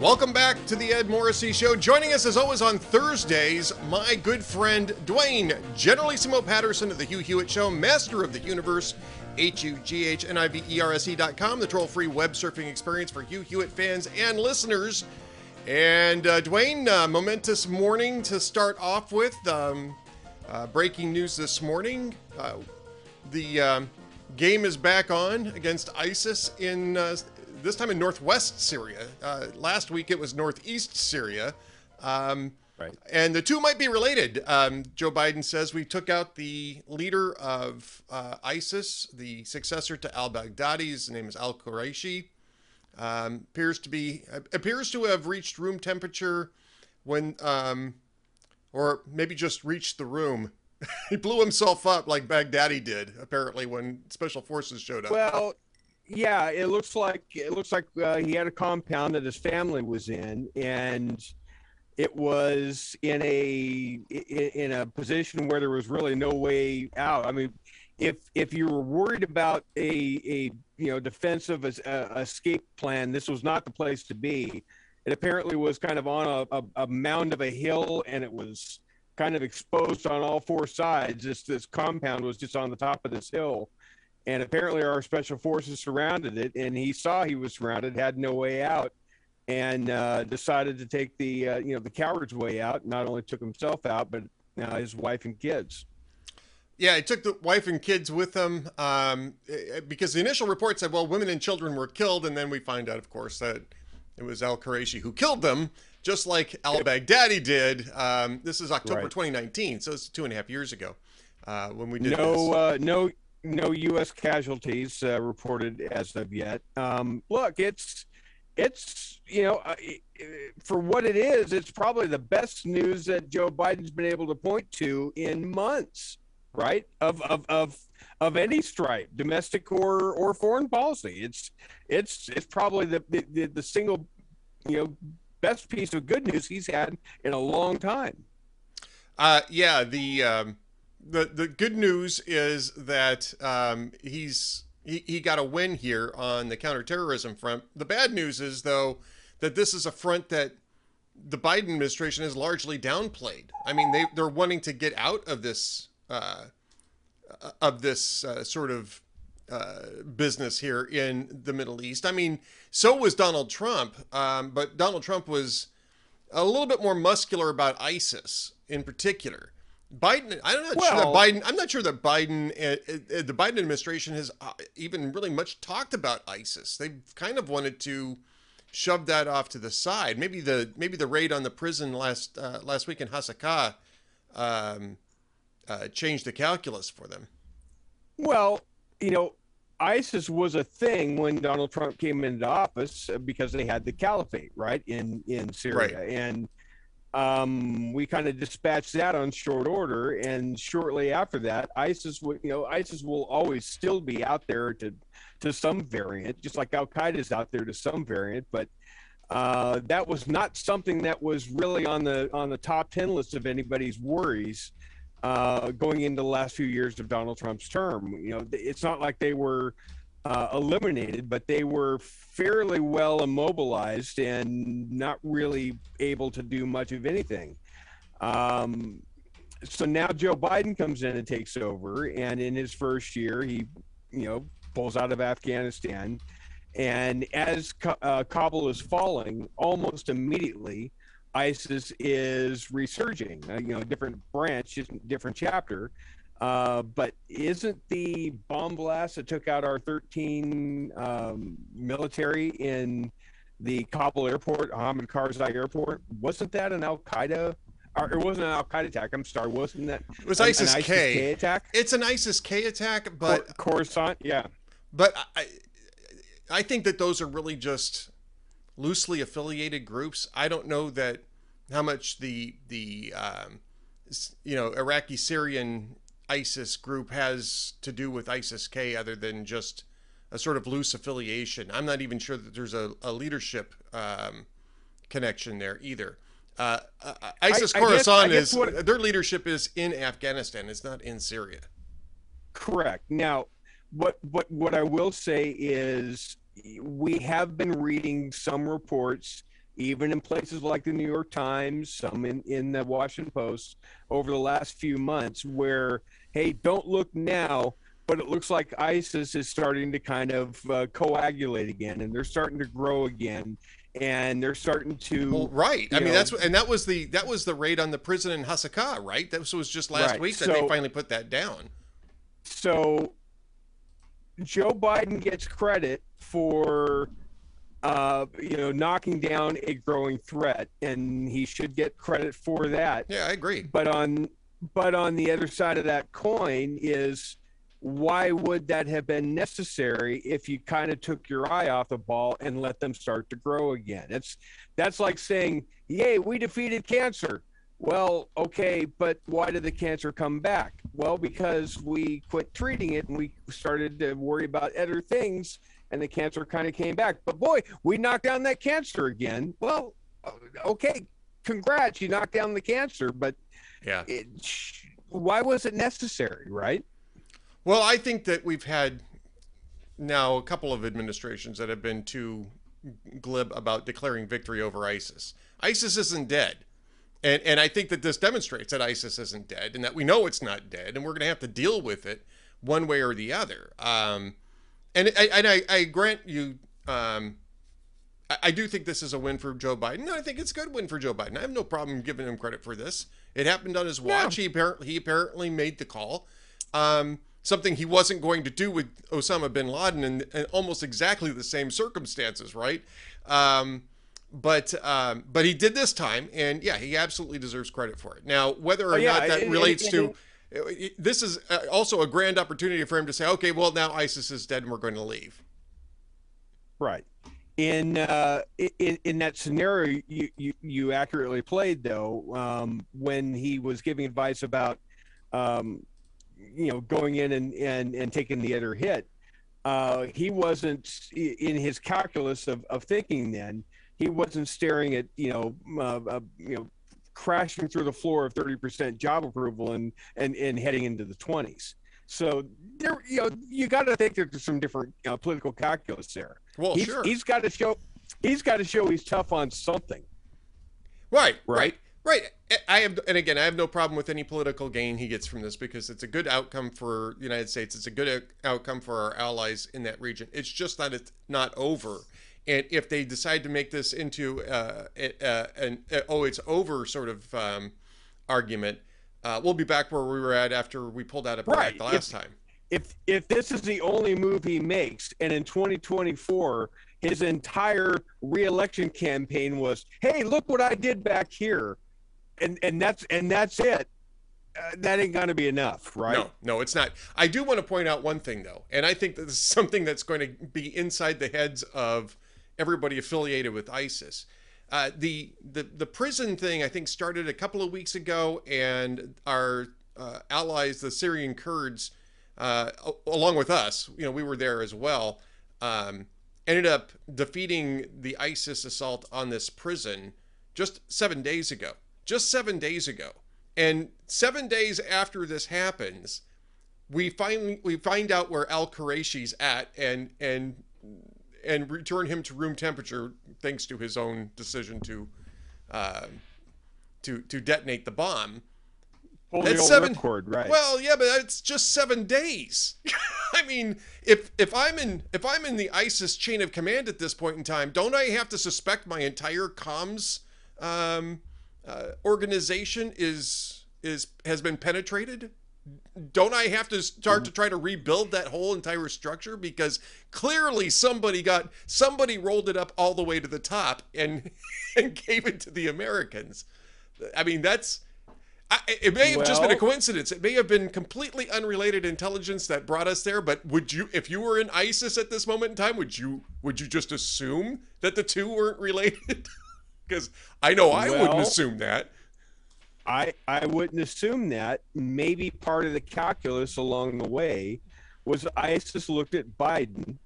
Welcome back to the Ed Morrissey Show. Joining us as always on Thursdays, my good friend Duane Generalissimo Patterson of the Hugh Hewitt Show, master of the universe, H-U-G-H-N-I-V-E-R-S-E dot com, the troll-free web surfing experience for Hugh Hewitt fans and listeners. And uh, Duane, uh, momentous morning to start off with. Um, uh, breaking news this morning: uh, the um, game is back on against ISIS in uh, this time in northwest Syria. Uh, last week it was northeast Syria. Um, Right. And the two might be related. Um, Joe Biden says we took out the leader of uh, ISIS, the successor to al Baghdadi. His name is al Quraishi. Um, appears to be appears to have reached room temperature when, um, or maybe just reached the room. he blew himself up like Baghdadi did, apparently, when special forces showed up. Well, yeah, it looks like it looks like uh, he had a compound that his family was in, and it was in a in, a position where there was really no way out. I mean, if if you were worried about a a you know defensive uh, escape plan, this was not the place to be. It apparently was kind of on a, a, a mound of a hill, and it was kind of exposed on all four sides. This this compound was just on the top of this hill, and apparently our special forces surrounded it, and he saw he was surrounded, had no way out, and uh, decided to take the uh, you know the coward's way out. Not only took himself out, but uh, his wife and kids. Yeah, he took the wife and kids with him um, eh, because the initial report said, well, women and children were killed. And then we find out, of course, that it was al Quraishi who killed them, just like al Baghdadi did. Um, this is October Right. 2019, so it's two and a half years ago uh, when we did No, this. uh, no, no U.S. casualties uh, reported as of yet. Um, look, it's it's you know uh, for what it is, it's probably the best news that Joe Biden's been able to point to in months, right? Of of of of any stripe, domestic or or foreign policy. It's it's it's probably the, the, the single you know best piece of good news he's had in a long time. Uh, yeah, the um, the the good news is that um, he's he, he got a win here on the counterterrorism front. The bad news is though that this is a front that the Biden administration has largely downplayed. I mean, they they're wanting to get out of this uh, of this uh, sort of uh, business here in the Middle East. I mean, so was Donald Trump, um, but Donald Trump was a little bit more muscular about ISIS in particular. Biden, I'm not sure that Biden. I'm not sure that Biden, uh, uh, the Biden administration, has uh, even really much talked about ISIS. They've kind of wanted to shove that off to the side. Maybe the maybe the raid on the prison last uh, last week in Hasakah um, uh, changed the calculus for them. Well, you know, ISIS was a thing when Donald Trump came into office uh, because they had the caliphate, right, in in Syria, and um, we kind of dispatched that on short order. And shortly after that, ISIS, would, you know, ISIS will always still be out there to to some variant, just like Al Qaeda is out there to some variant, but. Uh, that was not something that was really on the on the top ten list of anybody's worries uh, going into the last few years of Donald Trump's term. You know, it's not like they were uh, eliminated, but they were fairly well immobilized and not really able to do much of anything. Um, so now Joe Biden comes in and takes over, and in his first year, he, you know, pulls out of Afghanistan. And as uh, Kabul is falling, almost immediately, ISIS is resurging. Uh, you know, different branch, different chapter. Uh, but isn't the bomb blast that took out our 13 um, military in the Kabul airport, Ahmed Karzai airport, wasn't that an Al Qaeda? Or it wasn't an Al Qaeda attack. I'm sorry, wasn't that It was an, an ISIS K. attack? It's an ISIS K attack, but Cor- Coruscant, yeah. but I I think that those are really just loosely affiliated groups. I don't know that how much the the um, you know Iraqi Syrian ISIS group has to do with ISIS K other than just a sort of loose affiliation. I'm not even sure that there's a, a leadership um, connection there either. Uh, uh, ISIS I guess- Khorasan I guess is what- their leadership is in Afghanistan. It's not in Syria. Correct. Now, what what what I will say is we have been reading some reports even in places like the New York Times, some in, in the Washington Post over the last few months, where, hey, don't look now, but it looks like ISIS is starting to kind of uh, coagulate again and they're starting to grow again and they're starting to well, right. I mean know, that's and that was the that was the raid on the prison in hasakah right? That was just last right. week that so, they finally put that down. So joe biden gets credit for uh, you know knocking down a growing threat and he should get credit for that. Yeah i agree. But on but on the other side of that coin is why would that have been necessary if you kind of took your eye off the ball and let them start to grow again? It's that's like saying, "Yay, we defeated cancer." Well, okay, but why did the cancer come back? Well, because we quit treating it and we started to worry about other things, and the cancer kind of came back. But boy, we knocked down that cancer again. Well, okay, congrats, you knocked down the cancer, but yeah, it, why was it necessary, right? Well, I think that we've had now a couple of administrations that have been too glib about declaring victory over ISIS. ISIS isn't dead. And, and I think that this demonstrates that ISIS isn't dead and that we know it's not dead and we're going to have to deal with it one way or the other. Um, and I, and I, I grant you, um, I, do think this is a win for Joe Biden. I think it's a good win for Joe Biden. I have no problem giving him credit for this. It happened on his watch. He apparently he apparently made the call. Um, something he wasn't going to do with Osama bin Laden in, in almost exactly the same circumstances, right? Um, but um, but he did this time, and yeah, he absolutely deserves credit for it. Now, whether or oh, yeah, not that it, relates it, it, to this is uh, also a grand opportunity for him to say, okay, well now ISIS is dead and we're going to leave. Right. In uh, in in that scenario, you you, you accurately played though um, when he was giving advice about um, you know, going in and, and, and taking the other hit. Uh, he wasn't in his calculus of, of thinking then, he wasn't staring at, you know, uh, uh, you know, crashing through the floor of 30% job approval and, and, and heading into the 20s. So there, you know, you got to think there's some different you know, political calculus there. Well, he's, sure. He's got to show, he's got to show he's tough on something. Right, right. right. Right. I have, and again, I have no problem with any political gain he gets from this because it's a good outcome for the United States. It's a good outcome for our allies in that region. It's just that it's not over. And if they decide to make this into uh, uh, an oh, it's over sort of um, argument, uh, we'll be back where we were at after we pulled out of Iraq right. the last if, time. If if this is the only move he makes, and in 2024 his entire reelection campaign was, "Hey, look what I did back here." and and that's and that's it. Uh, that ain't going to be enough, right? No, no, it's not. I do want to point out one thing though, and I think this is something that's going to be inside the heads of everybody affiliated with ISIS. Uh, the the the prison thing I think started a couple of weeks ago, and our uh, allies, the Syrian Kurds, uh, along with us, you know, we were there as well. Um, ended up defeating the ISIS assault on this prison just seven days ago just seven days ago. And seven days after this happens, we finally we find out where Al Quraishi's at and and and return him to room temperature thanks to his own decision to uh, to to detonate the bomb. Pull that's seven cord, right? Well, yeah, but it's just seven days. I mean, if if I'm in if I'm in the ISIS chain of command at this point in time, don't I have to suspect my entire comms um, uh, organization is is has been penetrated don't i have to start to mm-hmm. try to rebuild that whole entire structure because clearly somebody got somebody rolled it up all the way to the top and and gave it to the americans i mean that's I, it may have well, just been a coincidence. It may have been completely unrelated intelligence that brought us there. But would you, if you were in ISIS at this moment in time, would you would you just assume that the two weren't related? Because I know I well, wouldn't assume that. I I wouldn't assume that. Maybe part of the calculus along the way was ISIS looked at Biden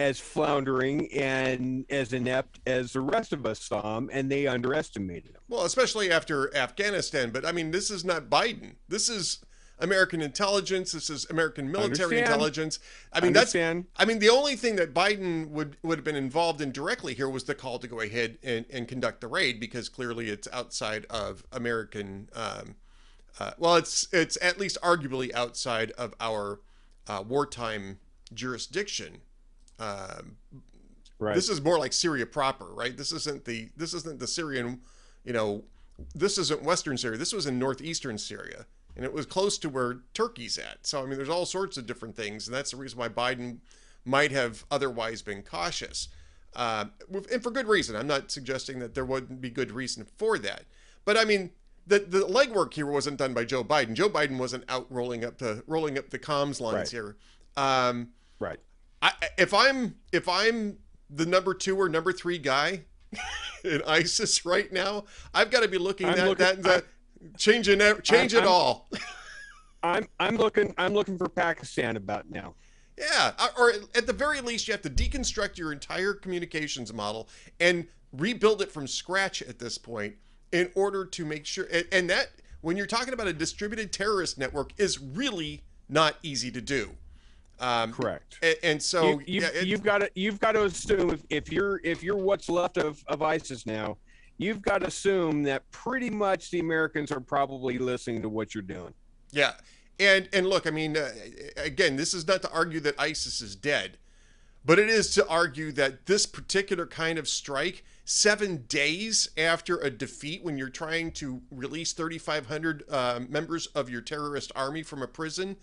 as floundering and as inept as the rest of us saw him, and they underestimated him. Well, especially after Afghanistan. But I mean, this is not Biden. This is American intelligence. This is American military Understand. intelligence. I mean, that's. Understand. I mean, the only thing that Biden would would have been involved in directly here was the call to go ahead and, and conduct the raid because clearly it's outside of American. Um, uh, well, it's it's at least arguably outside of our uh, wartime jurisdiction. Um, Right. this is more like Syria proper, right? This isn't the this isn't the Syrian, you know, this isn't Western Syria. This was in northeastern Syria, and it was close to where Turkey's at. So I mean, there's all sorts of different things, and that's the reason why Biden might have otherwise been cautious, uh, and for good reason. I'm not suggesting that there wouldn't be good reason for that, but I mean. The, the legwork here wasn't done by Joe Biden. Joe Biden wasn't out rolling up the rolling up the comms lines Right. here. Um, right. I, if I'm if I'm the number two or number three guy in ISIS right now, I've got to be looking I'm at looking- that, that changing it, change it I'm- all. I'm I'm looking I'm looking for Pakistan about now. Yeah, or at the very least, you have to deconstruct your entire communications model and rebuild it from scratch at this point in order to make sure. And, that, when you're talking about a distributed terrorist network, is really not easy to do. Um, Correct. And, and so you, yeah, it- have got to you've got to assume if, if you're if you're what's left of, of ISIS now, you've got to assume that pretty much the Americans are probably listening to what you're doing. Yeah, and and look, I mean, uh, again, this is not to argue that ISIS is dead, but it is to argue that this particular kind of strike, seven days after a defeat, when you're trying to release 3,500 uh, members of your terrorist army from a prison,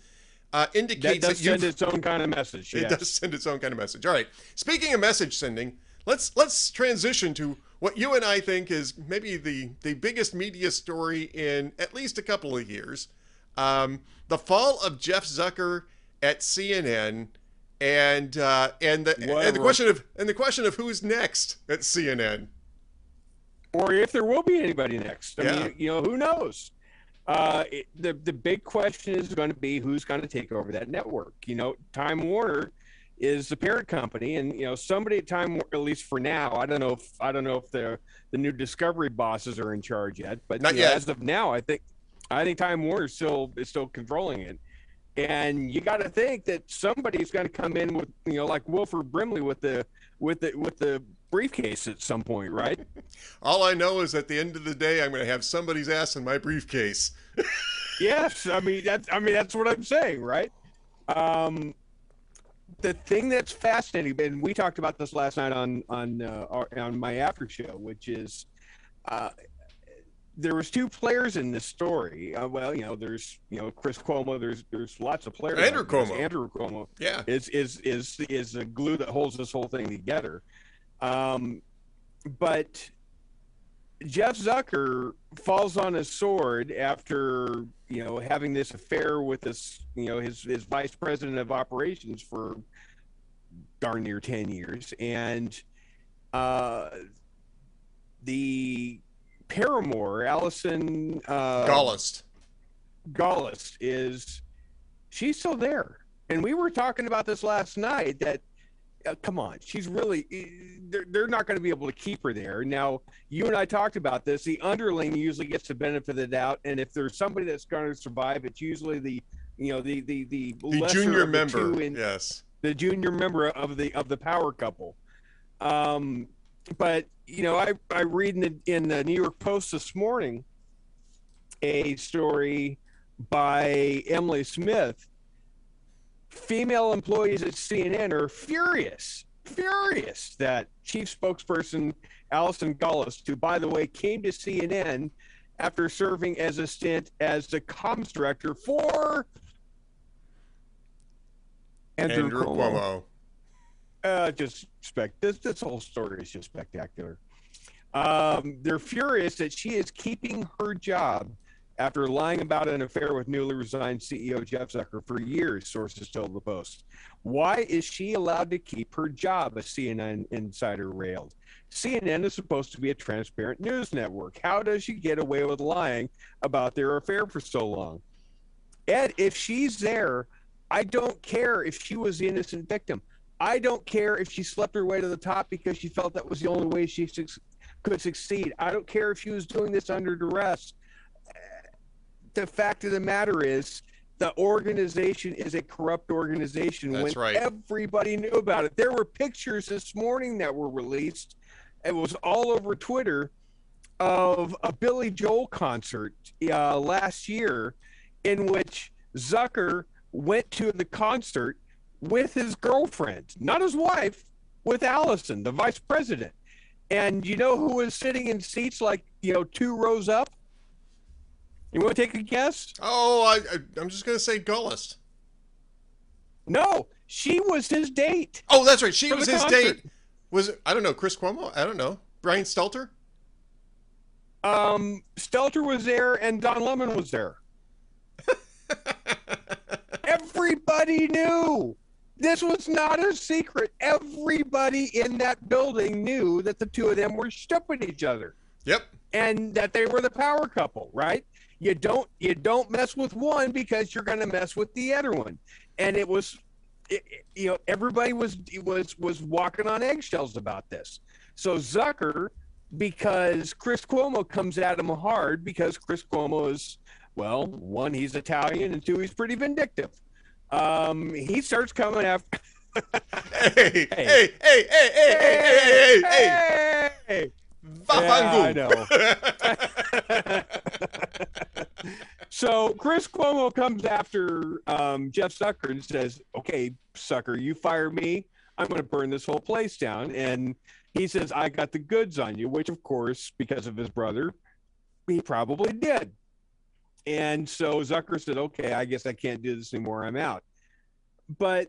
uh, That indicates does that, send its own kind of message. it does send its own kind of message. All right. Speaking of message sending, let's let's transition to what you and I think is maybe the the biggest media story in at least a couple of years. Um, the fall of Jeff Zucker at CNN, and uh, and the and the question of and the question of who's next at CNN. or if there will be anybody next. I Yeah. mean, you know, who knows? Uh, it, the the big question is going to be who's going to take over that network. You know, Time Warner is the parent company, and you know somebody at Time, War- at least for now, I don't know if I don't know if the the new Discovery bosses are in charge yet, but Not you know, yet. as of now, I think I think Time Warner still is still controlling it. And you got to think that somebody's going to come in with, you know, like Wilford Brimley with the with the with the briefcase at some point, right? All I know is at the end of the day, I'm going to have somebody's ass in my briefcase. yes i mean that's i mean that's what i'm saying right um the thing that's fascinating and we talked about this last night on on uh, our, on my after show which is uh there was two players in this story uh, well you know there's you know chris cuomo there's there's lots of players Andrew Cuomo. andrew cuomo Yeah. is is is is the glue that holds this whole thing together. Um, but Jeff Zucker falls on his sword after you know having this affair with this you know his his vice president of operations for darn near ten years, and uh, the paramour Allison uh, Gallist. Gallus is she's still there. And we were talking about this last night that uh, come on, she's really eh, they're, they're not going to be able to keep her there. Now, you and I talked about this. The underling usually gets the benefit of the doubt, and if there's somebody that's going to survive, it's usually the you know the the the, The junior the member. in, yes. the junior member of the of the power couple. Um, but you know, I I read in the in the New York Post this morning a story by Emily Smith. Female employees at CNN are furious, furious that chief spokesperson Allison Gollust, who by the way came to CNN after serving as a stint as the comms director for Andrew, Andrew Cuomo. Cuomo. Uh, just spec. This this whole story is just spectacular. Um, they're furious that she is keeping her job after lying about an affair with newly resigned CEO Jeff Zucker for years. Sources told the Post. Why is she allowed to keep her job? A CNN insider railed. CNN is supposed to be a transparent news network. How does she get away with lying about their affair for so long? Ed, if she's there, I don't care if she was the innocent victim. I don't care if she slept her way to the top because she felt that was the only way she suc could succeed. I don't care if she was doing this under duress. The fact of the matter is, the organization is a corrupt organization That's when right. everybody knew about it. There were pictures this morning that were released. It was all over Twitter of a Billy Joel concert uh, last year in which Zucker went to the concert with his girlfriend, not his wife, with Allison, the vice president. And you know who was sitting in seats like, you know, two rows up? You want to take a guess? Oh, I, I, I'm just going to say Gollust. No, she was his date. Oh, that's right. She was his concert. date. Was it, I don't know, Chris Cuomo? I don't know. Brian Stelter? Um, Stelter was there and Don Lemon was there. Everybody knew. This was not a secret. Everybody in that building knew that the two of them were stepping each other Yep. and that they were the power couple, right? You don't you don't mess with one because you're going to mess with the other one. And it was it, you know everybody was was was walking on eggshells about this. So Zucker because Chris Cuomo comes at him hard because Chris Cuomo is well, one he's Italian and two he's pretty vindictive. Um, he starts coming after Hey, hey, hey, hey, hey, hey, hey, hey, hey, hey. Yeah, So Chris Cuomo comes after um, Jeff Zucker and says, "Okay, sucker, you fire me, I'm going to burn this whole place down." And he says, "I got the goods on you," which, of course, because of his brother, he probably did. And so Zucker said, "Okay, I guess I can't do this anymore. I'm out." But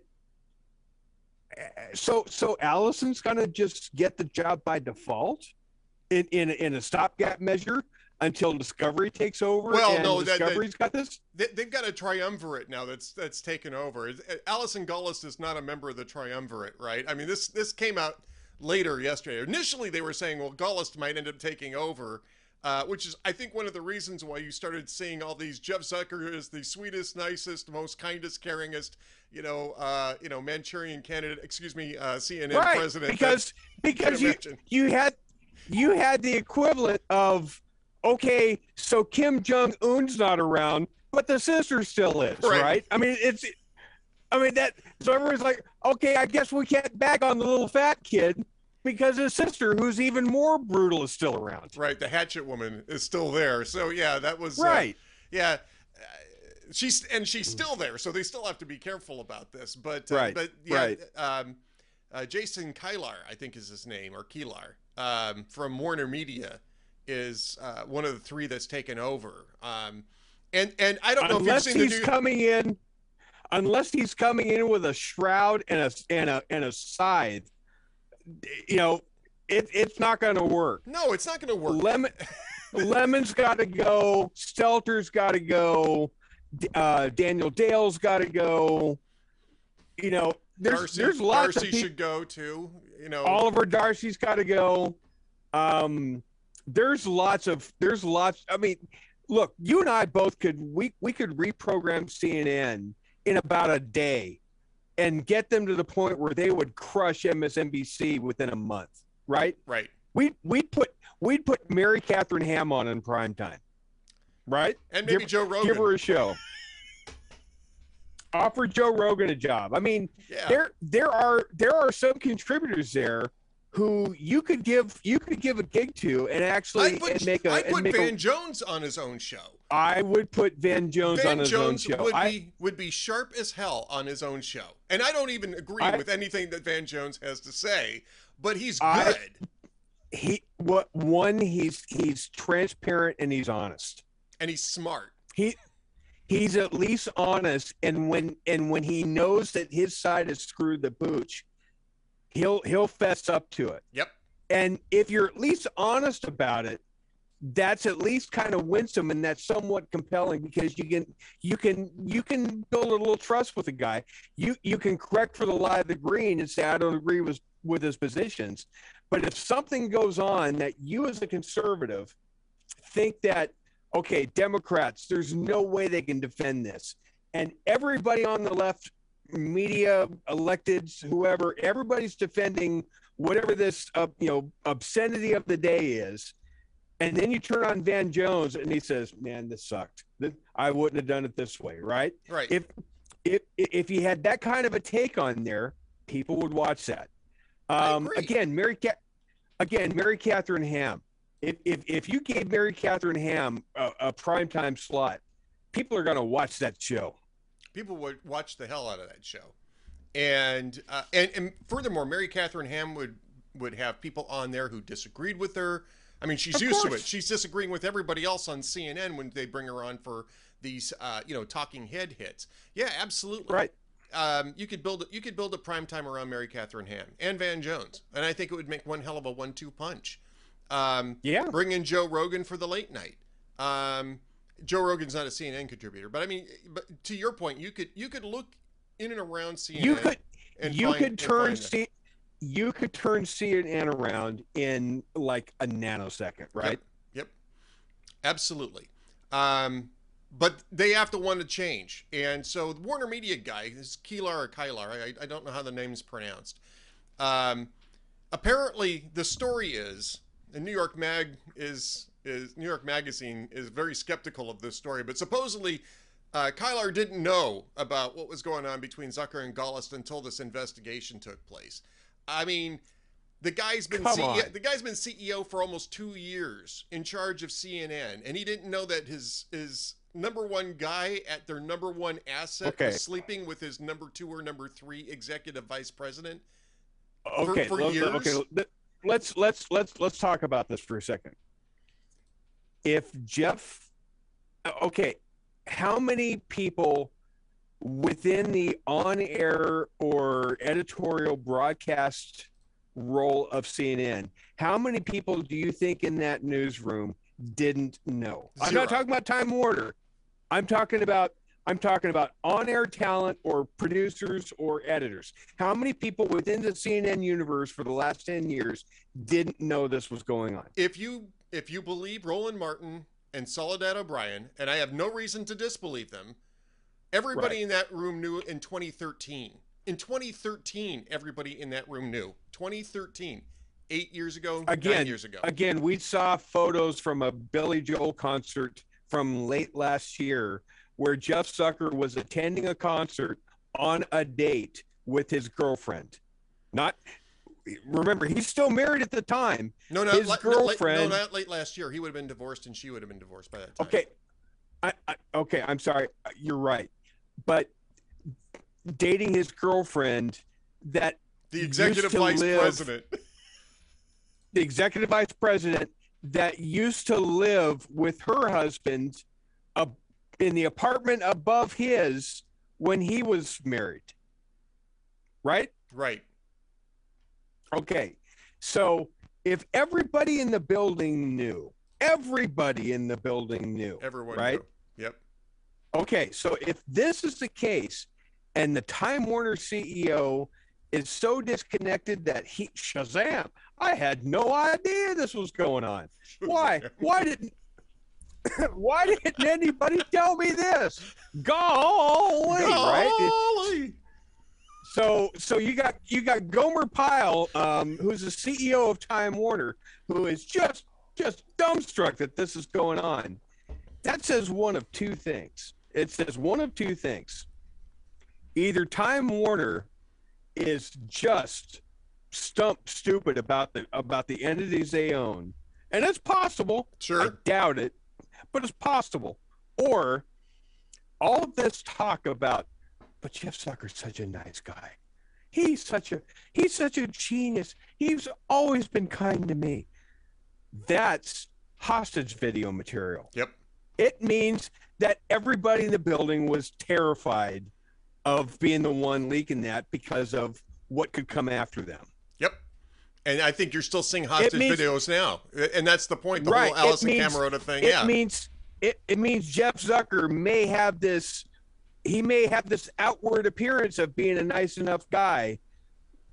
uh, so so Allison's going to just get the job by default in in in a stopgap measure until Discovery takes over. Well, and no, that- that- Discovery's got this. They, they've got a triumvirate now that's that's taken over. Allison Alison Gollust is not a member of the triumvirate, right? I mean, this this came out later yesterday. Initially, they were saying, well, Gollust might end up taking over, uh, which is, I think, one of the reasons why you started seeing all these Jeff Zucker is the sweetest, nicest, most kindest, caringest, you know, uh, you know, Manchurian candidate. Excuse me, uh, CNN right president. because because you you had you had the equivalent of okay so kim jong-un's not around but the sister still is Right. right, i mean it's i mean that so everyone's like okay i guess we can't back on the little fat kid because his sister who's even more brutal is still around right, the Hatchet Woman is still there. So yeah, that was uh, right yeah uh, she's and she's still there so they still have to be careful about this but uh, Right, but yeah right. um uh, jason kylar i think is his name or keelar um from warner media is uh, one of the three that's taken over. Um and and i don't know unless if you've seen he's new coming in unless he's coming in with a shroud and a and a and a scythe you know it, it's not going to work. No it's not going to work. Lemon lemon's got to go stelter's got to go uh, daniel dale's got to go. You know there's darcy, there's lots darcy of people should go too you know Oliver Darcy's got to go. Um, there's lots of there's lots. I mean, look, you and I both could we we could reprogram CNN in about a day and get them to the point where they would crush MSNBC within a month, right? right We we'd put we'd put Mary Catherine Ham on in prime time, right? and maybe Give- joe rogan Give her a show. Offer Joe Rogan a job. I mean, yeah there there are there are some contributors there who you could give you could give a gig to and actually I put, and make a, I put make a- Van Jones on his own show. I would put Van Jones on his Jones own show. would I, be would be sharp as hell on his own show, and I don't even agree I- with anything that Van Jones has to say, but he's good he what one he's he's transparent and he's honest. and he's smart. He's at least honest, and when and when he knows that his side has screwed the pooch, he'll he'll fess up to it. Yep. And if you're at least honest about it, that's at least kind of winsome and that's somewhat compelling because you can you can you can build a little trust with a guy. You you can correct for the lie of the green and say I don't agree with with his positions. But if something goes on that you as a conservative think that okay, Democrats, there's no way they can defend this. And everybody on the left, media, electeds, whoever, everybody's defending whatever this uh, you know obscenity of the day is And then you turn on Van Jones and he says, "Man, this sucked. I wouldn't have done it this way." Right? Right. If if if he had that kind of a take on there, people would watch that. Um, again, Mary Cat, again, Mary Catherine Ham. If, if if you gave Mary Catherine Ham a, a primetime slot, people are going to watch that show. People would watch the hell out of that show, and uh, and and furthermore, Mary Catherine Ham would would have people on there who disagreed with her I mean, she's of used course. to it. She's disagreeing with everybody else on CNN when they bring her on for these, uh, you know, talking head hits. Yeah, absolutely. Right. Um, you could build you could build a prime time around Mary Catherine Ham and Van Jones, and I think it would make one hell of a one-two punch. Um, yeah. Bring in Joe Rogan for the late night. Um, Joe Rogan's not a CNN contributor, but I mean, but to your point, you could you could look in and around CNN. You could you find, could turn C- you could turn CNN around in like a nanosecond, right? Yep. yep. Absolutely. Um, but they have to want to change. And so the Warner Media guy, this Kilar or Kylar, I, I don't know how the name's pronounced. Um, apparently the story is, and New York Mag is is New York Magazine is very skeptical of this story, but supposedly uh, Kylar didn't know about what was going on between Zucker and Gollust until this investigation took place. I mean, the guy's been CEO, the guy's been CEO for almost two years in charge of CNN, and he didn't know that his his number one guy at their number one asset okay. was sleeping with his number two or number three executive vice president. Okay, for, for years. okay. Let's let's let's let's talk about this for a second. If Jeff, uh, okay, how many people within the on air or editorial broadcast role of CNN, how many people do you think in that newsroom didn't know? i I'm not talking about Time Warner. I'm talking about I'm talking about on-air talent or producers or editors. How many people within the CNN universe for the last 10 years didn't know this was going on? If you if you believe Roland Martin and Soledad O'Brien, and I have no reason to disbelieve them, Everybody right. in that room knew in 2013. In 2013, everybody in that room knew. 2013, eight years ago, again, nine years ago. Again, we saw photos from a Billy Joel concert from late last year where Jeff Zucker was attending a concert on a date with his girlfriend. Not remember, he's still married at the time. No, no, his la- girlfriend. No, not late last year. He would have been divorced, and she would have been divorced by that time. Okay, I, I, okay, I'm sorry. You're right but dating his girlfriend that the executive vice live, president the executive vice president that used to live with her husband uh, in the apartment above his when he was married. Right? Right. Okay. So if everybody in the building knew everybody in the building knew everyone right? knew. yep. Okay, so if this is the case, and the Time Warner CEO is so disconnected that he Shazam, I had no idea this was going on. Why? Why didn't why didn't anybody tell me this? Golly, Golly. right? so so you got you got Gomer Pyle, um, who's the CEO of Time Warner, who is just just dumbstruck that this is going on. That says one of two things it says one of two things. Either Time Warner is just stump stupid about the about the entities they own, and it's possible. Sure, I doubt it, but it's possible. Or all of this talk about, but Jeff Zucker's such a nice guy. He's such a he's such a genius. He's always been kind to me. That's hostage video material. Yep. It means that everybody in the building was terrified of being the one leaking that because of what could come after them. And I think you're still seeing hostage means, videos now. And that's the point, the right, whole means, Camerota thing. It yeah. means it, it means Jeff Zucker may have this he may have this outward appearance of being a nice enough guy.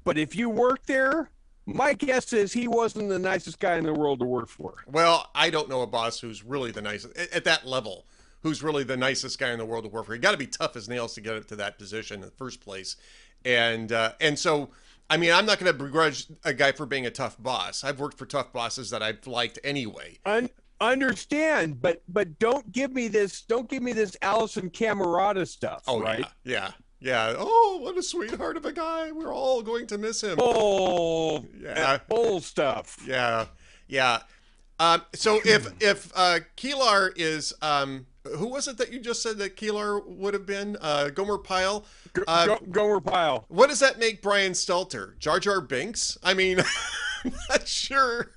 But if you work there, my guess is he wasn't the nicest guy in the world to work for. Well, I don't know a boss who's really the nicest at that level who's really the nicest guy in the world to work for. You got to be tough as nails to get up to that position in the first place, and uh, and so I mean, I'm not going to begrudge a guy for being a tough boss. I've worked for tough bosses that I've liked anyway. Un- understand, but but don't give me this. Don't give me this Allison Camerota stuff. Oh right? yeah, yeah, yeah. Oh, what a sweetheart of a guy. We're all going to miss him. Oh, Yeah. Bull stuff. Yeah, yeah. Um, so if if uh, Keelar is um, who was it that you just said that Keeler would have been? Uh, Gomer Pyle. Uh, Go- Gomer Pyle. What does that make Brian Stelter? Jar Jar Binks? I mean, I'm not sure.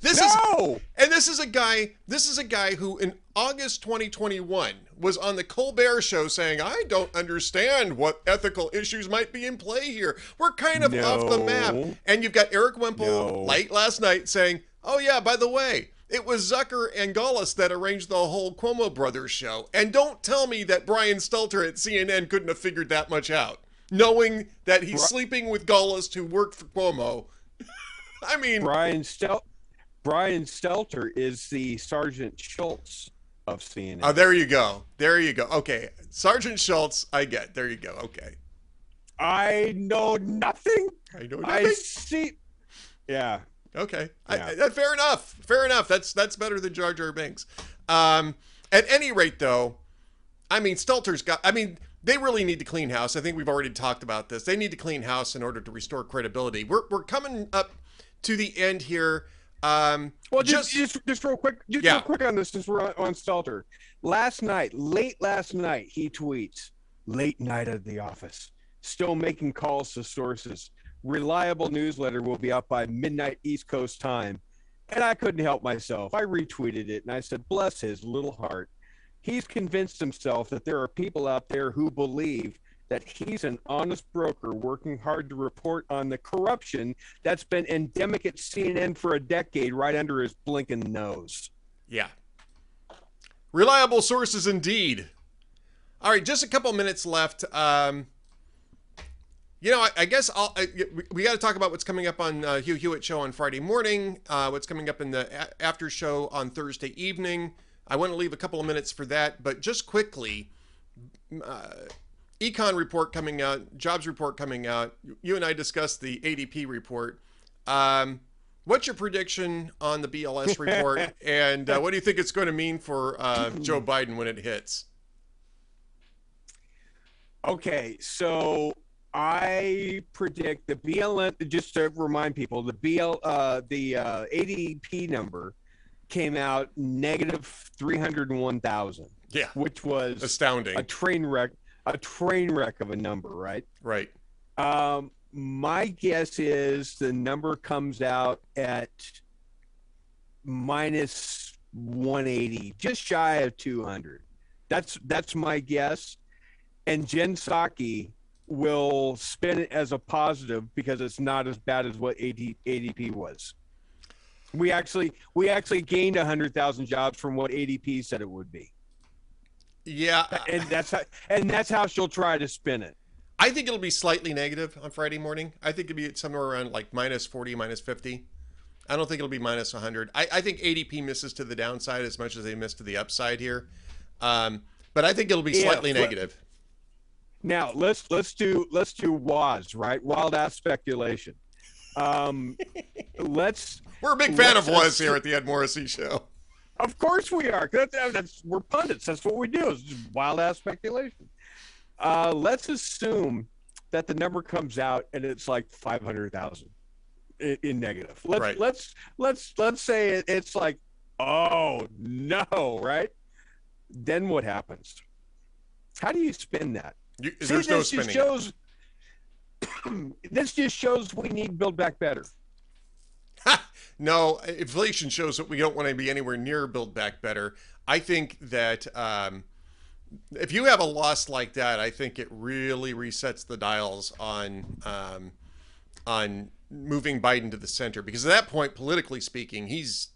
This is No. and this is a guy. This is a guy who, in August 2021, was on the Colbert Show saying, "I don't understand what ethical issues might be in play here. We're kind of off the map." And you've got Erik Wemple No. late last night saying, "Oh yeah, by the way." It was Zucker and Gollust that arranged the whole Cuomo Brothers show. And don't tell me that Brian Stelter at CNN couldn't have figured that much out, knowing that he's Bri- sleeping with Gollust who worked for Cuomo. I mean, Brian Stel. Brian Stelter is the Sergeant Schultz of CNN. Oh, there you go. There you go. Okay. Sergeant Schultz, I get. There you go. Okay. I know nothing. I know I see. Yeah. Okay. Yeah. I, I- fair enough. Fair enough. That's that's better than Jar Jar Binks. Um, at any rate, though, I mean, Stelter's got. I mean, they really need to clean house. I think we've already talked about this. They need to clean house in order to restore credibility. We're we're coming up to the end here. Um, Well, just just just, real quick, just Yeah. real quick on this since we're on, on Stelter. Last night, late last night, he tweets, "Late night at the office, still making calls to sources. Reliable newsletter will be out by midnight East Coast time." And I couldn't help myself. I retweeted it and I said, "Bless his little heart. He's convinced himself that there are people out there who believe." That he's an honest broker working hard to report on the corruption that's been endemic at CNN for a decade right under his blinking nose. Yeah. Reliable sources indeed. All right, just a couple minutes left. Um, you know, I, I guess I'll, I, we, we got to talk about what's coming up on uh, Hugh Hewitt show on Friday morning. Uh, what's coming up in the a- after show on Thursday evening. I want to leave a couple of minutes for that, but just quickly, uh, econ report coming out, jobs report coming out. You and I discussed the ADP report. Um, what's your prediction on the BLS report, and uh, what do you think it's going to mean for uh, Joe Biden when it hits? Okay, so I predict the BLM. Just to remind people, the BL, uh, the uh, ADP number came out negative three hundred one thousand, Yeah, which was astounding. a train wreck, a train wreck of a number, right? Right. Um, my guess is the number comes out at minus 180, just shy of 200. That's that's my guess. And Jen Psaki will spin it as a positive because it's not as bad as what AD, ADP was. We actually we actually gained 100,000 jobs from what ADP said it would be. Yeah, And that's how and that's how she'll try to spin it. I think it'll be slightly negative on Friday morning. I think it'll be somewhere around like minus 40, minus 50. I don't think it'll be minus 100. I, I think ADP misses to the downside as much as they miss to the upside here. Um, but I think it'll be Yeah, slightly but- negative. Now let's let's do let's do WAS right wild ass speculation. Um, let's We're a big fan of was here at the Ed Morrissey Show. of course we are that's, that's we're pundits. That's what we do. It's just wild ass speculation. Uh, let's assume that the number comes out and it's like five hundred thousand in, in negative. Let's Right. let's let's let's say it, it's like oh no right. Then what happens? How do you spin that? You, See, there's no this just spinning. shows. this just shows we need Build Back Better. no, inflation shows that we don't want to be anywhere near Build Back Better. I think that um, if you have a loss like that, I think it really resets the dials on um, on moving Biden to the center because at that point, politically speaking, he's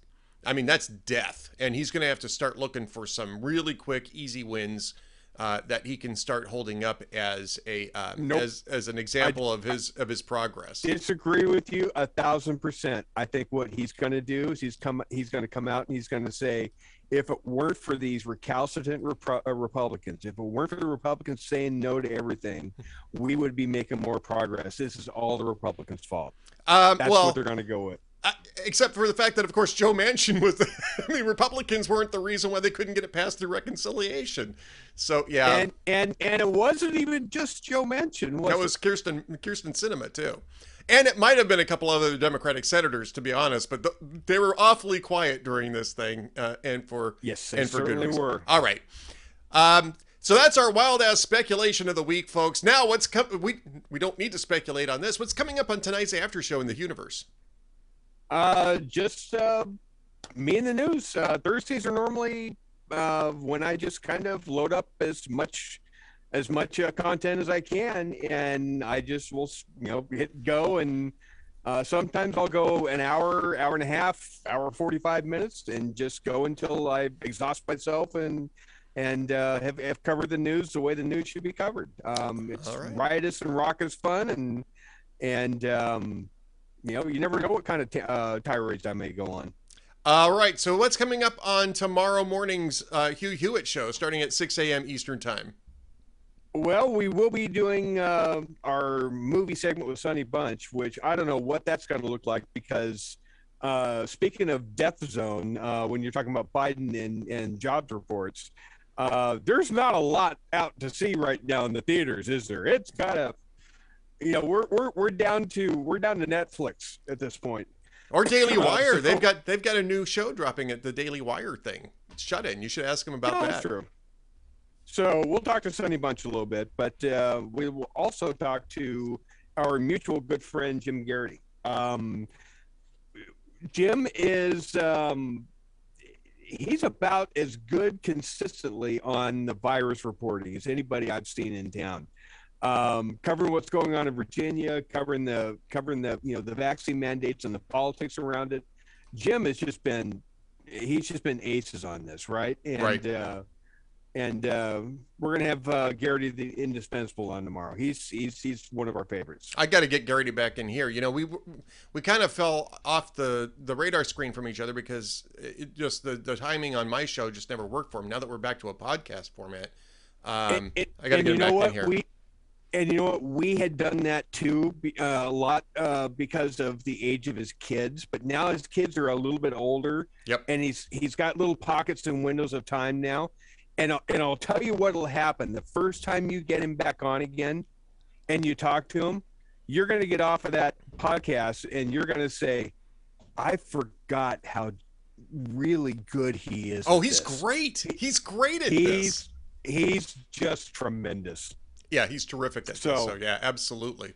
I mean that's death, and he's going to have to start looking for some really quick, easy wins uh, that he can start holding up as a uh, Nope. as as an example of his of his progress. disagree with you a thousand percent. I think what he's going to do is he's come he's going to come out and he's going to say, if it weren't for these recalcitrant Repu- uh, Republicans, if it weren't for the Republicans saying no to everything, we would be making more progress. This is all the Republicans' fault. Um, That's well, what they're going to go with. Except for the fact that, of course, Joe Manchin was. The, I mean, Republicans weren't the reason why they couldn't get it passed through reconciliation. So yeah, and and and it wasn't even just Joe Manchin. Was that it? was Kyrsten Kyrsten Sinema too, and it might have been a couple other Democratic senators, to be honest. But th- they were awfully quiet during this thing, uh, and for yes, they and for good certainly reason. were. All right. Um, so that's our wild ass speculation of the week, folks. Now, what's com- we we don't need to speculate on this. What's coming up on tonight's after show in the universe? Uh, just uh, me and the news. Uh, Thursdays are normally uh, when I just kind of load up as much as much uh, content as I can, and I just will you know hit go and. Uh, sometimes I'll go an hour, hour and a half, hour forty-five minutes, and just go until I exhaust myself and and uh, have, have covered the news the way the news should be covered. Um, it's right. riotous and raucous fun, and and um, you know you never know what kind of t- uh, tirades I may go on. All right. So what's coming up on tomorrow morning's uh, Hugh Hewitt show, starting at 6 a.m. Eastern Time? Well, we will be doing uh, our movie segment with Sonny Bunch, which I don't know what that's going to look like because uh, speaking of Death Zone, uh, when you're talking about Biden and, and jobs reports, uh, there's not a lot out to see right now in the theaters, is there? It's got a, you know, we're, we're, we're down to we're down to Netflix at this point. Or Daily Uh, Wire? They've got they've got a new show dropping at the Daily Wire thing. Shut in. You should ask them about No, that. That's true. So we'll talk to Sonny Bunch a little bit, but uh, we will also talk to our mutual good friend Jim Geraghty. Um, Jim is um, he's about as good consistently on the virus reporting as anybody I've seen in town. Um, covering what's going on in Virginia, covering the covering the you know the vaccine mandates and the politics around it. Jim has just been he's just been aces on this, right? And Right. uh and uh, we're gonna have uh, Geraghty the indispensable on tomorrow. He's he's he's one of our favorites. I got to get Geraghty back in here. You know, we we kind of fell off the the radar screen from each other because it just the the timing on my show just never worked for him. Now that we're back to a podcast format, um, And- and- I got to get him back in here. We, and you know what? We had done that too uh, a lot uh, because of the age of his kids. But now his kids are a little bit older. Yep. And he's he's got little pockets and windows of time now. And I'll, and I'll tell you what will happen. The first time you get him back on again, and you talk to him, you're going to get off of that podcast, and you're going to say, "I forgot how really good he is." oh, he's this." great. He's great at this. He's he's just tremendous. Yeah, he's terrific at So- this. So yeah, absolutely.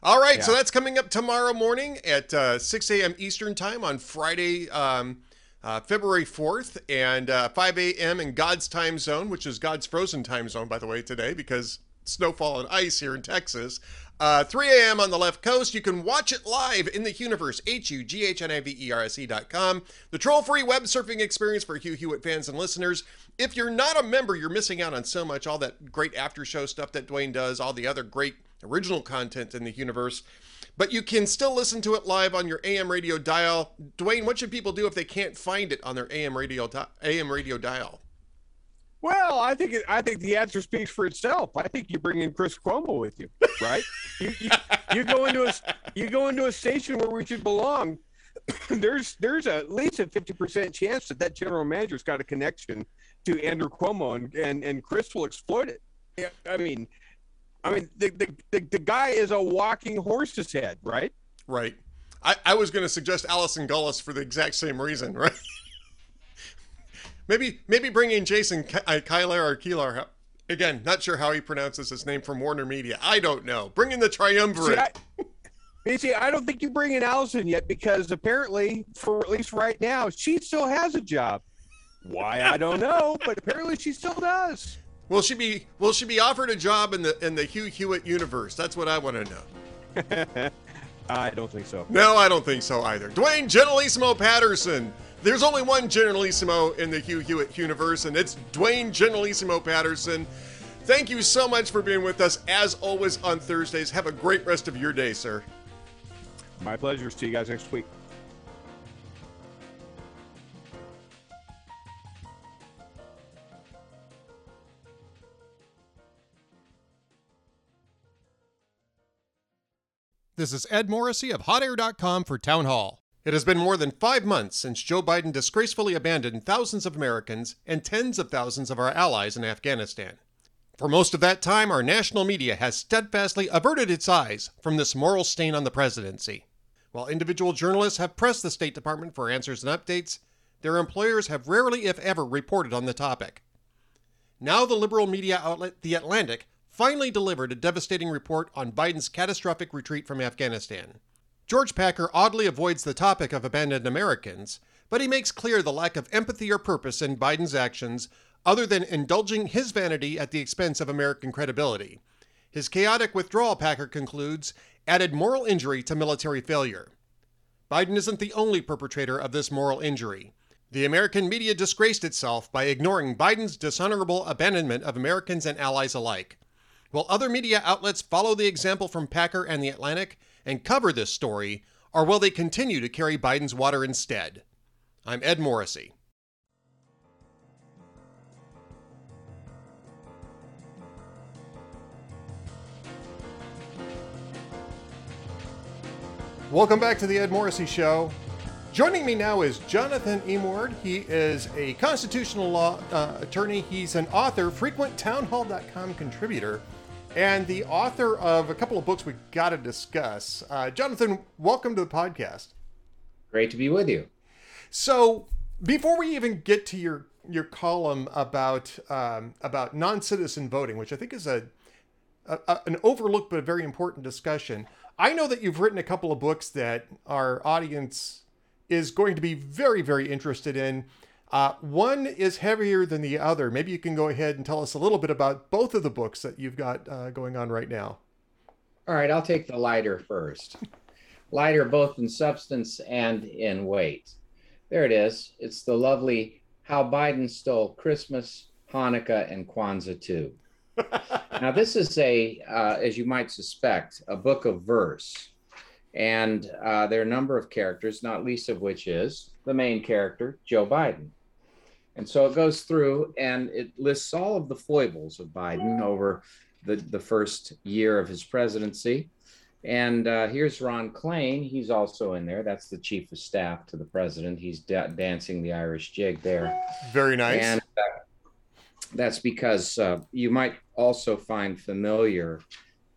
All right, so that's coming up tomorrow morning at uh, 6 a.m. Eastern time on Friday, um, uh, February 4th, and uh, 5 a.m. in God's time zone, which is God's frozen time zone, by the way, today because snowfall and ice here in Texas. Uh, 3 a.m. on the left coast. You can watch it live in the Hughniverse, H-U-G-H-N-I-V-E-R-S-E dot com. The troll-free web surfing experience for Hugh Hewitt fans and listeners. If you're not a member, you're missing out on so much. All that great after show stuff that Duane does, all the other great original content in the universe. But you can still listen to it live on your AM radio dial. Duane, what should people do if they can't find it on their AM radio di- AM radio dial? Well, I think it, I think the answer speaks for itself. I think you bring in Chris Cuomo with you, right? you, you, you go into a you go into a station where we should belong. there's there's at least a fifty percent chance that that general manager's got a connection to Andrew Cuomo, and and, and Chris will exploit it. Yeah, I mean, I mean the, the the the guy is a walking horse's head, right? Right. I, I was going to suggest Allison Gollust for the exact same reason, right? maybe maybe bring in Jason uh, Kilar or. Again, not sure how he pronounces his name from Warner Media. I don't know. Bring in the See, triumvirate. I, you see, I don't think you bring in Allison yet because apparently, for at least right now, she still has a job. Why I don't know, but apparently she still does. will she be will she be offered a job in the in the Hugh Hewitt universe? That's what I want to know. I don't think so. No, I don't think so either. Duane Generalissimo Patterson. There's only one Generalissimo in the Hugh Hewitt universe, and it's Duane Generalissimo Patterson. Thank you so much for being with us, as always, on Thursdays. Have a great rest of your day, sir. My pleasure. See you guys next week. This is Ed Morrissey of HotAir.com for Town Hall. It has been more than five months since Joe Biden disgracefully abandoned thousands of Americans and tens of thousands of our allies in Afghanistan. For most of that time, our national media has steadfastly averted its eyes from this moral stain on the presidency. While individual journalists have pressed the State Department for answers and updates, their employers have rarely, if ever, reported on the topic. Now, the liberal media outlet The Atlantic finally delivered a devastating report on Biden's catastrophic retreat from Afghanistan. George Packer oddly avoids the topic of abandoned Americans, but he makes clear the lack of empathy or purpose in Biden's actions other than indulging his vanity at the expense of American credibility. His chaotic withdrawal, Packer concludes, added moral injury to military failure. Biden isn't the only perpetrator of this moral injury. The American media disgraced itself by ignoring Biden's dishonorable abandonment of Americans and allies alike. Will other media outlets follow the example from Packer and The Atlantic and cover this story, or will they continue to carry Biden's water instead? I'm Ed Morrissey. Welcome back to the Ed Morrissey Show. Joining me now is Jonathan Emord. He is a constitutional law uh, attorney. He's an author, frequent townhall.com contributor, and the author of a couple of books we got to discuss. Uh, Jonathan, welcome to the podcast. Great to be with you. So, before we even get to your your column about um, about non-citizen voting, which I think is a, a, an overlooked but very important discussion, I know that you've written a couple of books that our audience is going to be very very interested in. Uh, one is heavier than the other. Maybe you can go ahead and tell us a little bit about both of the books that you've got uh, going on right now. All right, I'll take the lighter first. lighter both in substance and in weight. There it is. It's the lovely How Biden Stole Christmas, Hanukkah, and Kwanzaa too. now, this is a, uh, as you might suspect, a book of verse. And uh, there are a number of characters, not least of which is the main character, Joe Biden. And so it goes through and it lists all of the foibles of Biden over the, the first year of his presidency. And uh, here's Ron Klain. He's also in there. That's the chief of staff to the president. He's da- dancing the Irish jig there. Very nice. And uh, that's because uh, you might also find familiar